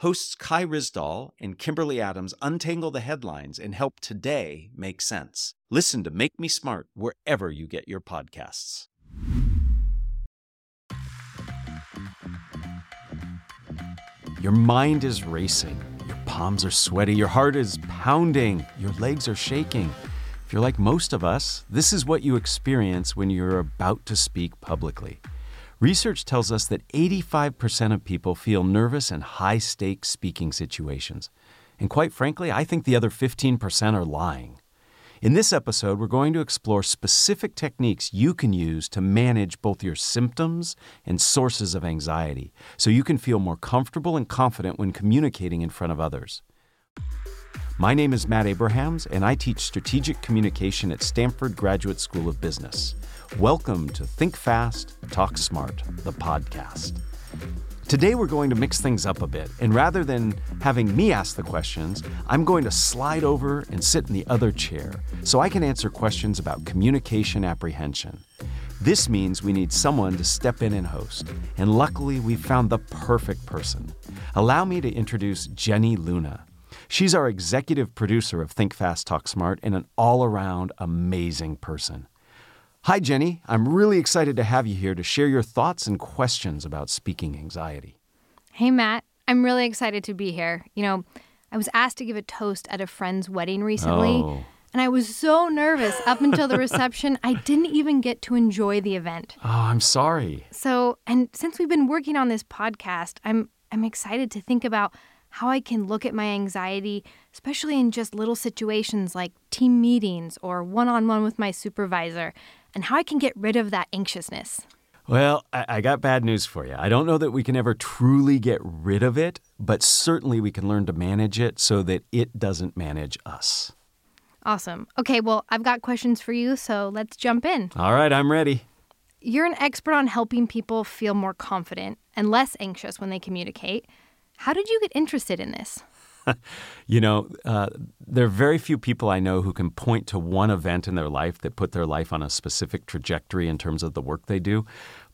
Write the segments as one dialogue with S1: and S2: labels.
S1: hosts Kai Ryssdal and Kimberly Adams untangle the headlines and help today make sense. Listen to Make Me Smart wherever you get your podcasts. Your mind is racing, your palms are sweaty, your heart is pounding, your legs are shaking. If you're like most of us, this is what you experience when you're about to speak publicly. Research tells us that 85% of people feel nervous in high stakes speaking situations. And quite frankly, I think the other 15% are lying. In this episode, we're going to explore specific techniques you can use to manage both your symptoms and sources of anxiety so you can feel more comfortable and confident when communicating in front of others. My name is Matt Abrahams, and I teach strategic communication at Stanford Graduate School of Business. Welcome to Think Fast, Talk Smart, the podcast. Today we're going to mix things up a bit, and rather than having me ask the questions, I'm going to slide over and sit in the other chair so I can answer questions about communication apprehension. This means we need someone to step in and host, and luckily we've found the perfect person. Allow me to introduce Jenny Luna. She's our executive producer of Think Fast, Talk Smart and an all around amazing person. Hi, Jenny. I'm really excited to have you here to share your thoughts and questions about speaking anxiety.
S2: Hey, Matt. I'm really excited to be here. You know, I was asked to give a toast at a friend's wedding recently.
S1: Oh.
S2: And I was so nervous up until the reception, I didn't even get to enjoy the event.
S1: Oh, I'm sorry.
S2: So, and since we've been working on this podcast, I'm I'm excited to think about how I can look at my anxiety, especially in just little situations like team meetings or one-on-one with my supervisor, and how I can get rid of that anxiousness.
S1: Well, I, I got bad news for you. I don't know that we can ever truly get rid of it, but certainly we can learn to manage it so that it doesn't manage us.
S2: Awesome. Okay, well, I've got questions for you, so let's jump in.
S1: All right, I'm ready.
S2: You're an expert on helping people feel more confident and less anxious when they communicate. How did you get interested in this?
S1: You know, uh, there are very few people I know who can point to one event in their life that put their life on a specific trajectory in terms of the work they do.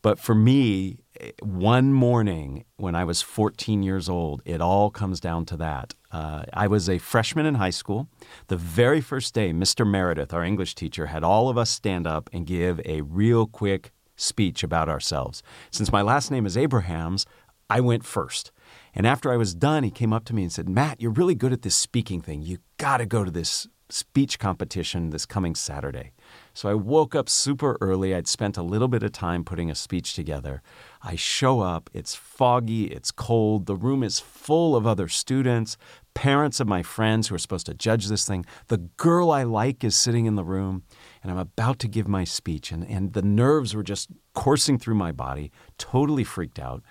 S1: But for me, eh, one morning when I was 14 years old, it all comes down to that. Uh, I was a freshman in high school. The very first day, Mr. Meredith, our English teacher, had all of us stand up and give a real quick speech about ourselves. Since my last name is Abrahams, I went first. And after I was done, he came up to me and said, Matt, you're really good at this speaking thing. You got to go to this speech competition this coming Saturday. So I woke up super early. I'd spent a little bit of time putting a speech together. I show up. It's foggy. It's cold. The room is full of other students, parents of my friends who are supposed to judge this thing. The girl I like is sitting in the room, and I'm about to give my speech. And, and the nerves were just coursing through my body, totally freaked out.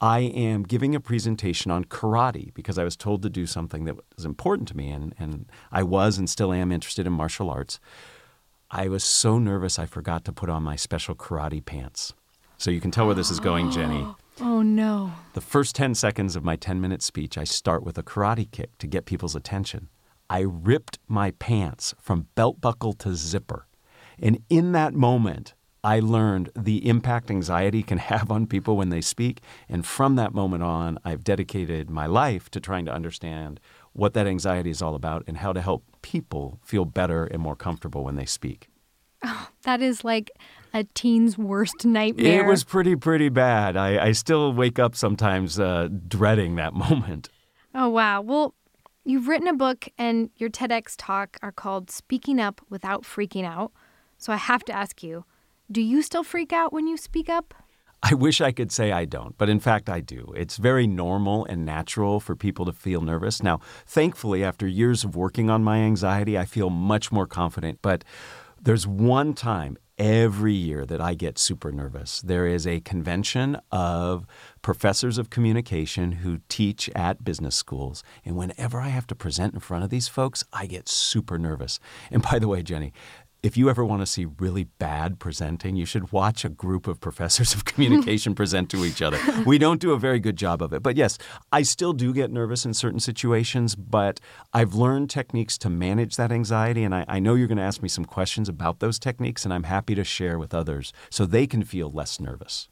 S1: I am giving a presentation on karate because I was told to do something that was important to me, and, and I was and still am interested in martial arts. I was so nervous I forgot to put on my special karate pants. So you can tell where this is going, Jenny.
S2: Oh no.
S1: The first 10 seconds of my 10 minute speech, I start with a karate kick to get people's attention. I ripped my pants from belt buckle to zipper. And in that moment, I learned the impact anxiety can have on people when they speak. And from that moment on, I've dedicated my life to trying to understand what that anxiety is all about and how to help people feel better and more comfortable when they speak.
S2: That is like a teen's worst nightmare.
S1: It was pretty, pretty bad. I, I still wake up sometimes uh, dreading that moment.
S2: Oh, wow. Well, you've written a book and your TEDx talk are called Speaking Up Without Freaking Out. So I have to ask you do you still freak out when you speak up?
S1: I wish I could say I don't, but in fact I do. It's very normal and natural for people to feel nervous. Now, thankfully, after years of working on my anxiety, I feel much more confident. But there's one time every year that I get super nervous. There is a convention of professors of communication who teach at business schools. And whenever I have to present in front of these folks, I get super nervous. And by the way, Jenny, if you ever want to see really bad presenting, you should watch a group of professors of communication present to each other. We don't do a very good job of it. But yes, I still do get nervous in certain situations, but I've learned techniques to manage that anxiety. And I, I know you're going to ask me some questions about those techniques, and I'm happy to share with others so they can feel less nervous.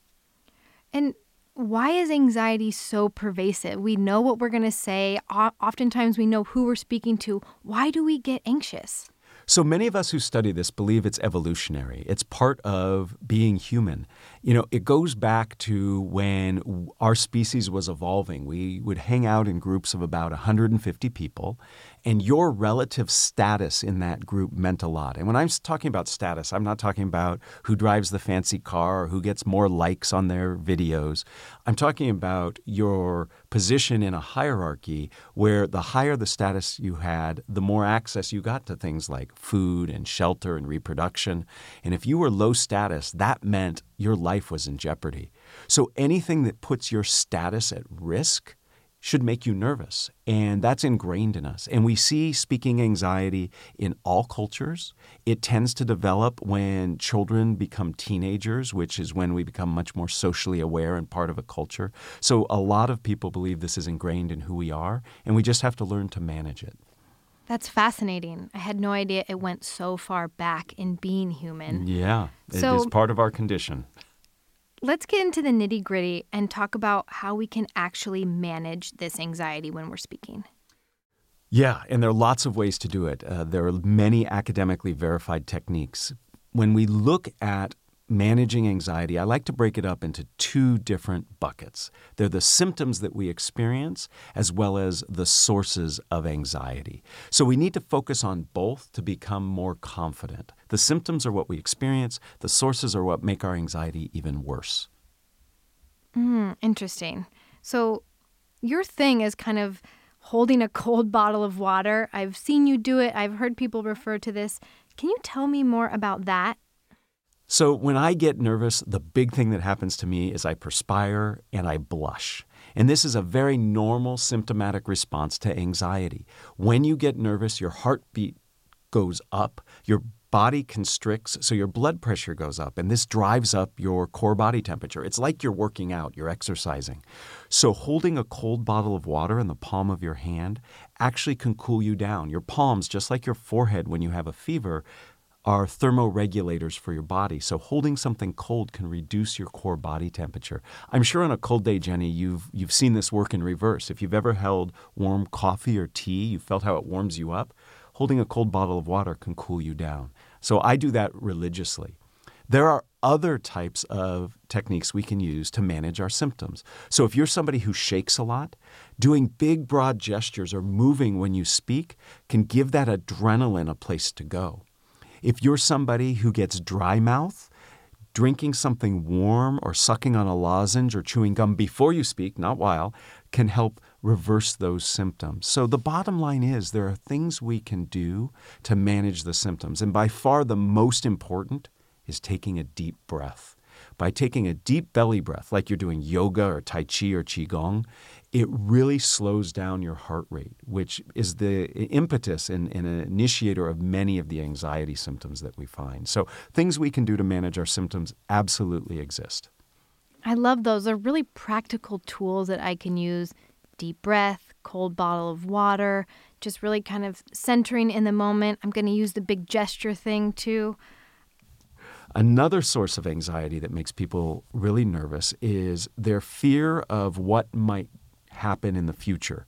S2: And why is anxiety so pervasive? We know what we're going to say. Oftentimes, we know who we're speaking to. Why do we get anxious?
S1: So many of us who study this believe it's evolutionary. It's part of being human. You know, it goes back to when our species was evolving. We would hang out in groups of about 150 people, and your relative status in that group meant a lot. And when I'm talking about status, I'm not talking about who drives the fancy car or who gets more likes on their videos. I'm talking about your position in a hierarchy where the higher the status you had, the more access you got to things like food and shelter and reproduction. And if you were low status, that meant your life was in jeopardy. So anything that puts your status at risk should make you nervous. And that's ingrained in us. And we see speaking anxiety in all cultures. It tends to develop when children become teenagers, which is when we become much more socially aware and part of a culture. So a lot of people believe this is ingrained in who we are, and we just have to learn to manage it.
S2: That's fascinating. I had no idea it went so far back in being human.
S1: Yeah, so, it is part of our condition.
S2: Let's get into the nitty gritty and talk about how we can actually manage this anxiety when we're speaking.
S1: Yeah, and there are lots of ways to do it. Uh, there are many academically verified techniques. When we look at managing anxiety, I like to break it up into two different buckets. They're the symptoms that we experience as well as the sources of anxiety. So we need to focus on both to become more confident. The symptoms are what we experience, the sources are what make our anxiety even worse.
S2: Mm, interesting. So your thing is kind of holding a cold bottle of water. I've seen you do it, I've heard people refer to this. Can you tell me more about that
S1: so, when I get nervous, the big thing that happens to me is I perspire and I blush. And this is a very normal symptomatic response to anxiety. When you get nervous, your heartbeat goes up, your body constricts, so your blood pressure goes up, and this drives up your core body temperature. It's like you're working out, you're exercising. So, holding a cold bottle of water in the palm of your hand actually can cool you down. Your palms, just like your forehead when you have a fever, are thermoregulators for your body. So holding something cold can reduce your core body temperature. I'm sure on a cold day, Jenny, you've you've seen this work in reverse. If you've ever held warm coffee or tea, you felt how it warms you up. Holding a cold bottle of water can cool you down. So I do that religiously. There are other types of techniques we can use to manage our symptoms. So, if you're somebody who shakes a lot, doing big, broad gestures or moving when you speak can give that adrenaline a place to go. If you're somebody who gets dry mouth, drinking something warm or sucking on a lozenge or chewing gum before you speak, not while, can help reverse those symptoms. So the bottom line is there are things we can do to manage the symptoms. And by far the most important is taking a deep breath. By taking a deep belly breath, like you're doing yoga or Tai Chi or Qigong, it really slows down your heart rate, which is the impetus and, and, an initiator of many of the anxiety symptoms that we find. So, things we can do to manage our symptoms absolutely exist.
S2: I love those. They're really practical tools that I can use deep breath, cold bottle of water, just really kind of centering in the moment. I'm going to use the big gesture thing too.
S1: Another source of anxiety that makes people really nervous is their fear of what might happen in the future.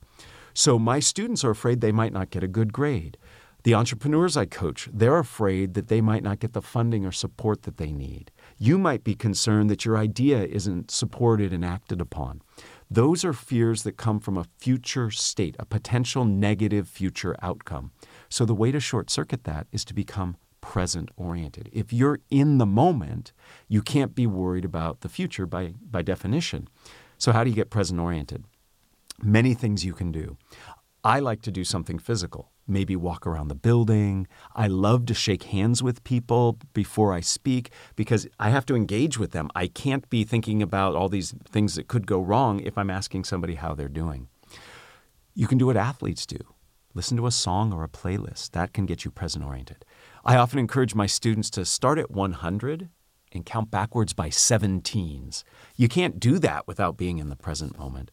S1: So my students are afraid they might not get a good grade. The entrepreneurs I coach, they're afraid that they might not get the funding or support that they need. You might be concerned that your idea isn't supported and acted upon. Those are fears that come from a future state, a potential negative future outcome. So the way to short circuit that is to become present oriented. If you're in the moment, you can't be worried about the future by, by definition. So, how do you get present oriented? Many things you can do. I like to do something physical, maybe walk around the building. I love to shake hands with people before I speak because I have to engage with them. I can't be thinking about all these things that could go wrong if I'm asking somebody how they're doing. You can do what athletes do. Listen to a song or a playlist. That can get you present oriented. I often encourage my students to start at 100 and count backwards by 17s. You can't do that without being in the present moment.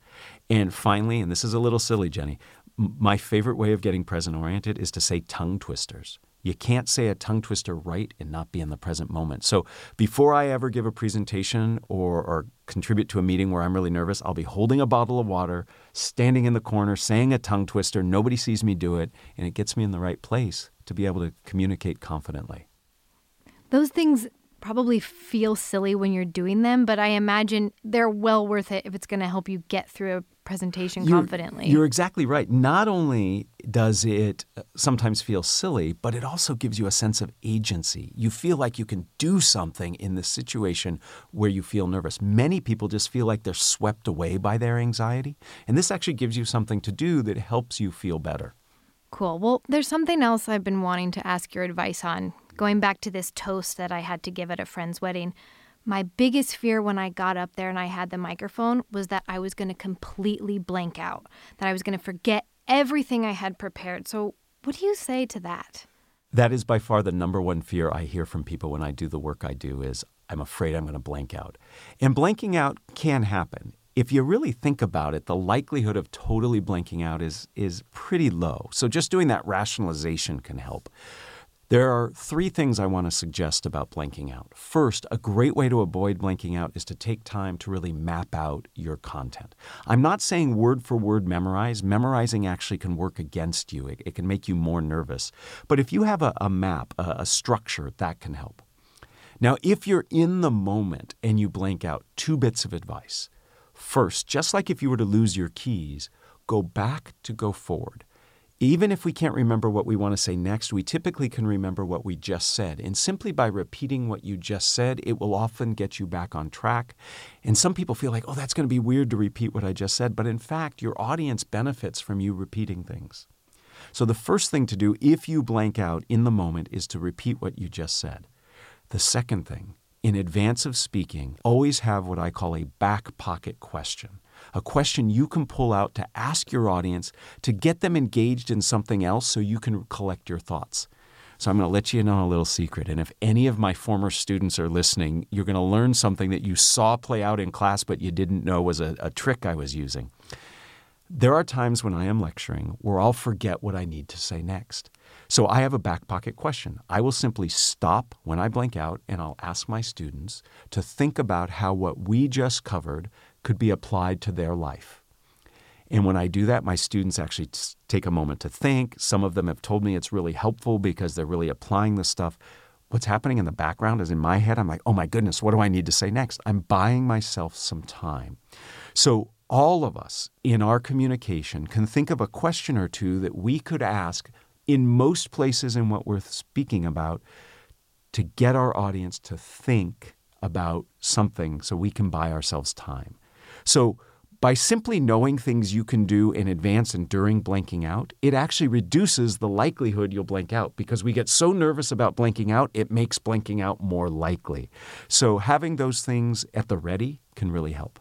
S1: And finally, and this is a little silly, Jenny, my favorite way of getting present oriented is to say tongue twisters. You can't say a tongue twister right and not be in the present moment. So before I ever give a presentation or, or, contribute to a meeting where I'm really nervous, I'll be holding a bottle of water, standing in the corner, saying a tongue twister. Nobody sees me do it, and it gets me in the right place to be able to communicate confidently.
S2: Those things probably feel silly when you're doing them, but I imagine they're well worth it if it's going to help you get through a presentation
S1: you're,
S2: confidently.
S1: You're exactly right. Not only does it uh, sometimes feel silly, but it also gives you a sense of agency. You feel like you can do something in this situation where you feel nervous. Many people just feel like they're swept away by their anxiety, and this actually gives you something to do that helps you feel better.
S2: Cool. Well, there's something else I've been wanting to ask your advice on. Going back to this toast that I had to give at a friend's wedding, my biggest fear when I got up there and I had the microphone was that I was going to completely blank out, that I was going to forget everything I had prepared. So, what do you say to that?
S1: That is by far the number one fear I hear from people when I do the work I do is I'm afraid I'm going to blank out. And blanking out can happen if you really think about it, the likelihood of totally blanking out is, is pretty low. So just doing that rationalization can help. There are three things I want to suggest about blanking out. First, a great way to avoid blanking out is to take time to really map out your content. I'm not saying word for word memorize. Memorizing actually can work against you, it, it can make you more nervous. But if you have a, a map, a, a structure, that can help. Now, if you're in the moment and you blank out, two bits of advice. First, just like if you were to lose your keys, go back to go forward. Even if we can't remember what we want to say next, we typically can remember what we just said. And simply by repeating what you just said, it will often get you back on track. And some people feel like, oh, that's going to be weird to repeat what I just said. But in fact, your audience benefits from you repeating things. So the first thing to do if you blank out in the moment is to repeat what you just said. The second thing in advance of speaking, always have what I call a back pocket question. A question you can pull out to ask your audience to get them engaged in something else so you can collect your thoughts. So I'm going to let you in on a little secret. And if any of my former students are listening, you're going to learn something that you saw play out in class but you didn't know was a, a trick I was using. There are times when I am lecturing where I'll forget what I need to say next. So I have a back pocket question. I will simply stop when I blank out and I'll ask my students to think about how what we just covered could be applied to their life. And when I do that, my students actually take a moment to think. Some of them have told me it's really helpful because they're really applying the stuff. What's happening in the background is in my head, I'm like, oh my goodness, what do I need to say next? I'm buying myself some time. So, all of us in our communication can think of a question or two that we could ask in most places in what we're speaking about to get our audience to think about something so we can buy ourselves time. So, by simply knowing things you can do in advance and during blanking out, it actually reduces the likelihood you'll blank out because we get so nervous about blanking out, it makes blanking out more likely. So, having those things at the ready can really help.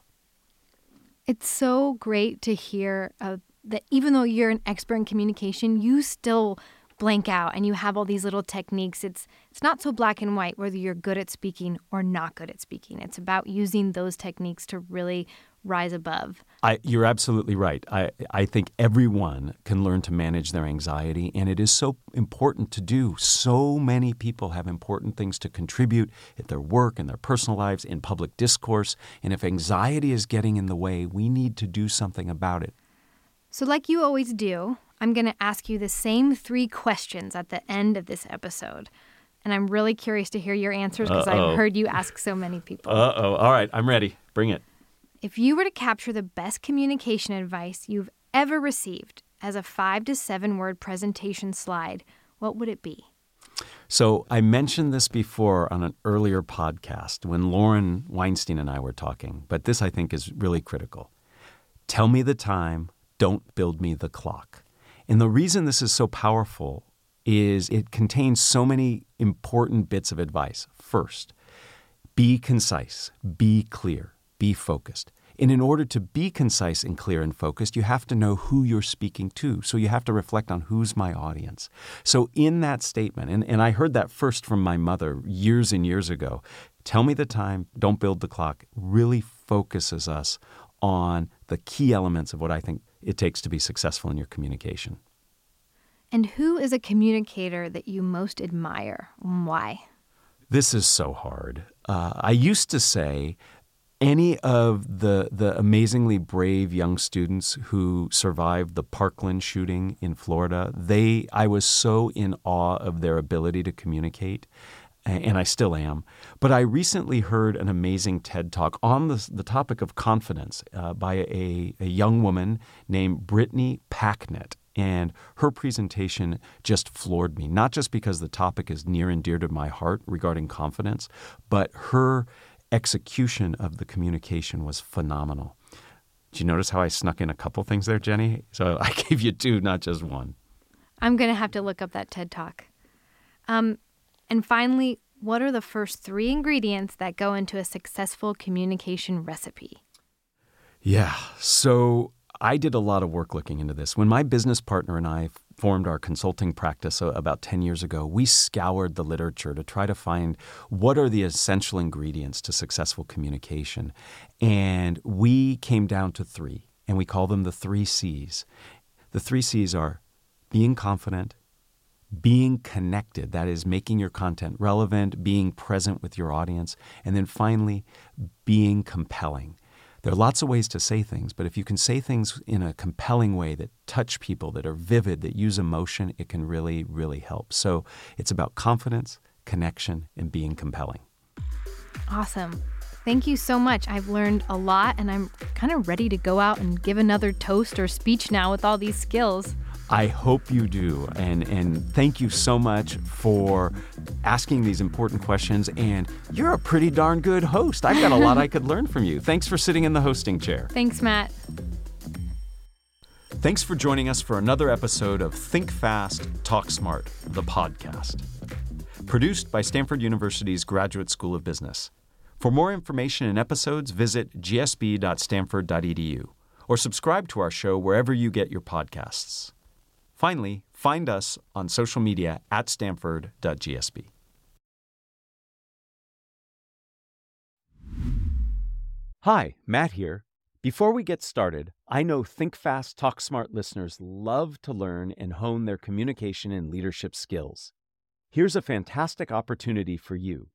S2: It's so great to hear uh, that even though you're an expert in communication, you still blank out and you have all these little techniques. It's it's not so black and white whether you're good at speaking or not good at speaking. It's about using those techniques to really rise above.
S1: I, you're absolutely right. I, I think everyone can learn to manage their anxiety, and it is so important to do. So many people have important things to contribute at their work, in their personal lives, in public discourse. And if anxiety is getting in the way, we need to do something about it.
S2: So, like you always do, I'm going to ask you the same three questions at the end of this episode. And I'm really curious to hear your answers because I've heard you ask so many people.
S1: Uh oh. All right, I'm ready. Bring it.
S2: If you were to capture the best communication advice you've ever received as a five to seven word presentation slide, what would it be?
S1: So, I mentioned this before on an earlier podcast when Lauren Weinstein and I were talking, but this I think is really critical. Tell me the time don't build me the clock. And the reason this is so powerful is it contains so many important bits of advice. First, be concise, be clear, be focused. And in order to be concise and clear and focused, you have to know who you're speaking to. So you have to reflect on who's my audience. So in that statement, and, and I heard that first from my mother years and years ago tell me the time, don't build the clock, really focuses us on the key elements of what I think it takes to be successful in your communication.
S2: And who is a communicator that you most admire? Why?
S1: This is so hard. Uh, I used to say any of the the amazingly brave young students who survived the Parkland shooting in Florida, they I was so in awe of their ability to communicate and I still am. But I recently heard an amazing TED talk on the, the topic of confidence uh, by a, a young woman named Brittany Packnett. And her presentation just floored me, not just because the topic is near and dear to my heart regarding confidence, but her execution of the communication was phenomenal. Did you notice how I snuck in a couple things there, Jenny? So I gave you two, not just one.
S2: I'm going to have to look up that TED Talk. Um, and finally, what are the first three ingredients that go into a successful communication recipe?
S1: Yeah, so I did a lot of work looking into this. When my business partner and I formed our consulting practice about 10 years ago, we scoured the literature to try to find what are the essential ingredients to successful communication. And we came down to three, and we call them the three C's. The three C's are being confident, being connected, that is, making your content relevant, being present with your audience, and then finally, being compelling. There are lots of ways to say things, but if you can say things in a compelling way that touch people, that are vivid, that use emotion, it can really, really help. So it's about confidence, connection, and being compelling.
S2: Awesome. Thank you so much. I've learned a lot and I'm kind of ready to go out and give another toast or speech now with all these skills.
S1: I hope you do. And, and thank you so much for asking these important questions. And you're a pretty darn good host. I've got a lot I could learn from you. Thanks for sitting in the hosting chair.
S2: Thanks, Matt.
S1: Thanks for joining us for another episode of Think Fast, Talk Smart, the podcast. Produced by Stanford University's Graduate School of Business. For more information and episodes, visit gsb.stanford.edu or subscribe to our show wherever you get your podcasts. Finally, find us on social media at stanford.gsb. Hi, Matt here. Before we get started, I know Think Fast, Talk Smart listeners love to learn and hone their communication and leadership skills. Here's a fantastic opportunity for you.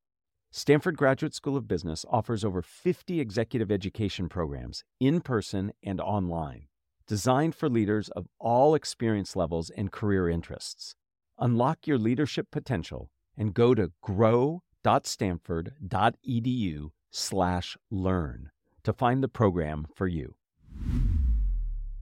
S1: Stanford Graduate School of Business offers over 50 executive education programs, in person and online designed for leaders of all experience levels and career interests. Unlock your leadership potential and go to grow.stanford.edu/learn to find the program for you.